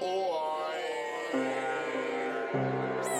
Oh, I...